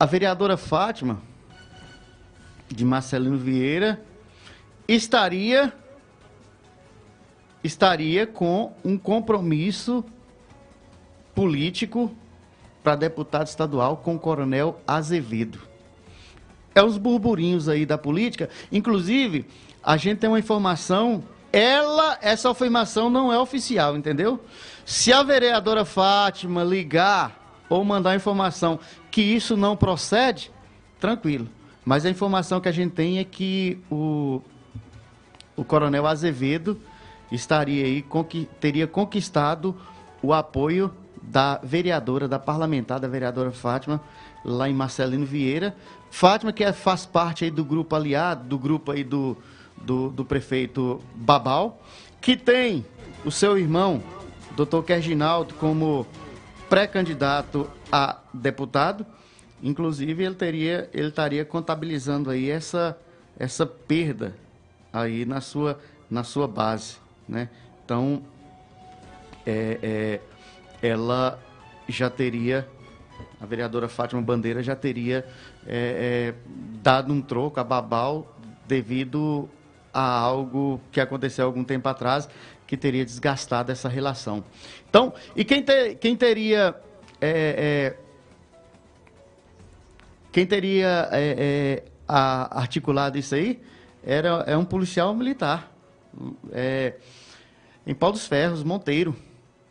a vereadora Fátima, de Marcelino Vieira, estaria estaria com um compromisso político para deputado estadual com o Coronel Azevedo. É os burburinhos aí da política. Inclusive, a gente tem uma informação, ela, essa afirmação não é oficial, entendeu? Se a vereadora Fátima ligar ou mandar informação que isso não procede, tranquilo. Mas a informação que a gente tem é que o, o Coronel Azevedo estaria aí, conqui, teria conquistado o apoio da vereadora, da parlamentar, da vereadora Fátima, lá em Marcelino Vieira. Fátima, que é, faz parte aí do grupo aliado, do grupo aí do, do, do prefeito Babal, que tem o seu irmão, doutor Kerginaldo, como pré-candidato a deputado. Inclusive, ele, teria, ele estaria contabilizando aí essa, essa perda aí na sua, na sua base. Né? Então, é, é, ela já teria, a vereadora Fátima Bandeira já teria é, é, dado um troco a Babal devido a algo que aconteceu algum tempo atrás que teria desgastado essa relação. Então, e quem, ter, quem teria é, é, quem teria é, a, articulado isso aí era é um policial militar. É, em Paulo dos Ferros, Monteiro.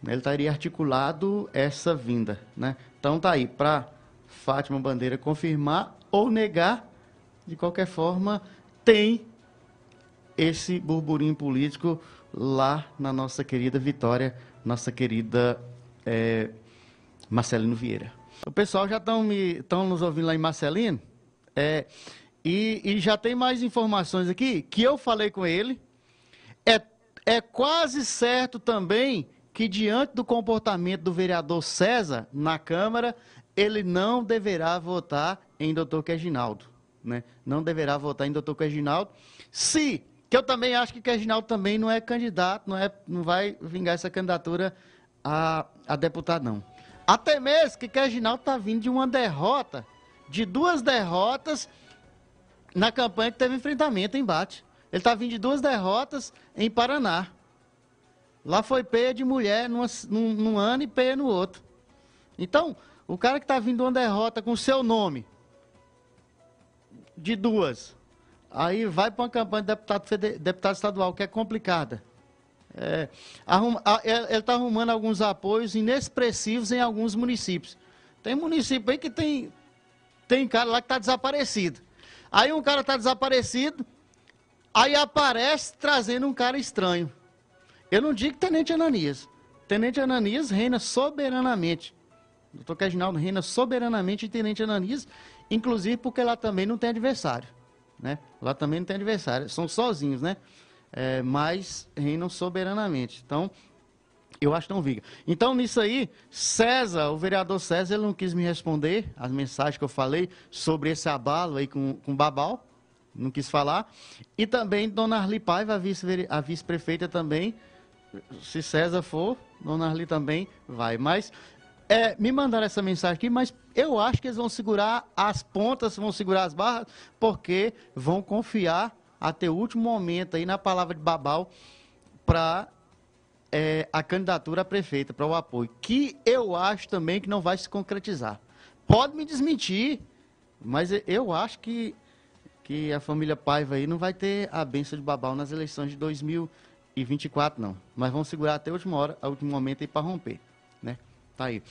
Ele estaria articulado essa vinda. Né? Então tá aí, para Fátima Bandeira confirmar ou negar, de qualquer forma, tem esse burburinho político lá na nossa querida Vitória, nossa querida é, Marcelino Vieira. O pessoal já estão nos ouvindo lá em Marcelino, é, e, e já tem mais informações aqui que eu falei com ele. É é quase certo também que, diante do comportamento do vereador César na Câmara, ele não deverá votar em doutor Queginaldo. Né? Não deverá votar em doutor Queginaldo. Se, que eu também acho que Queginaldo também não é candidato, não, é, não vai vingar essa candidatura a, a deputado, não. Até mesmo que Queginaldo está vindo de uma derrota, de duas derrotas na campanha que teve enfrentamento, embate. Ele está vindo de duas derrotas em Paraná. Lá foi peia de mulher numa, num, num, ano e peia no outro. Então, o cara que está vindo de uma derrota com seu nome, de duas, aí vai para uma campanha de deputado, deputado estadual, que é complicada. É, arruma, ele está arrumando alguns apoios inexpressivos em alguns municípios. Tem município aí que tem, tem cara lá que está desaparecido. Aí um cara está desaparecido, Aí aparece trazendo um cara estranho. Eu não digo Tenente Ananias. Tenente Ananias reina soberanamente. Doutor Reginaldo reina soberanamente em Tenente Ananias, inclusive porque lá também não tem adversário. Né? Lá também não tem adversário, são sozinhos, né? É, mas reinam soberanamente. Então, eu acho que não viga. Então, nisso aí, César, o vereador César, ele não quis me responder as mensagens que eu falei sobre esse abalo aí com, com Babal não quis falar. E também Dona Arli Paiva, a vice-prefeita também. Se César for, Dona Arli também vai. Mas é, me mandaram essa mensagem aqui, mas eu acho que eles vão segurar as pontas, vão segurar as barras, porque vão confiar até o último momento aí na palavra de Babal para é, a candidatura a prefeita, para o apoio. Que eu acho também que não vai se concretizar. Pode me desmentir, mas eu acho que que a família Paiva aí não vai ter a benção de Babal nas eleições de 2024, não. Mas vamos segurar até a última hora, a último momento aí para romper, né? Tá aí.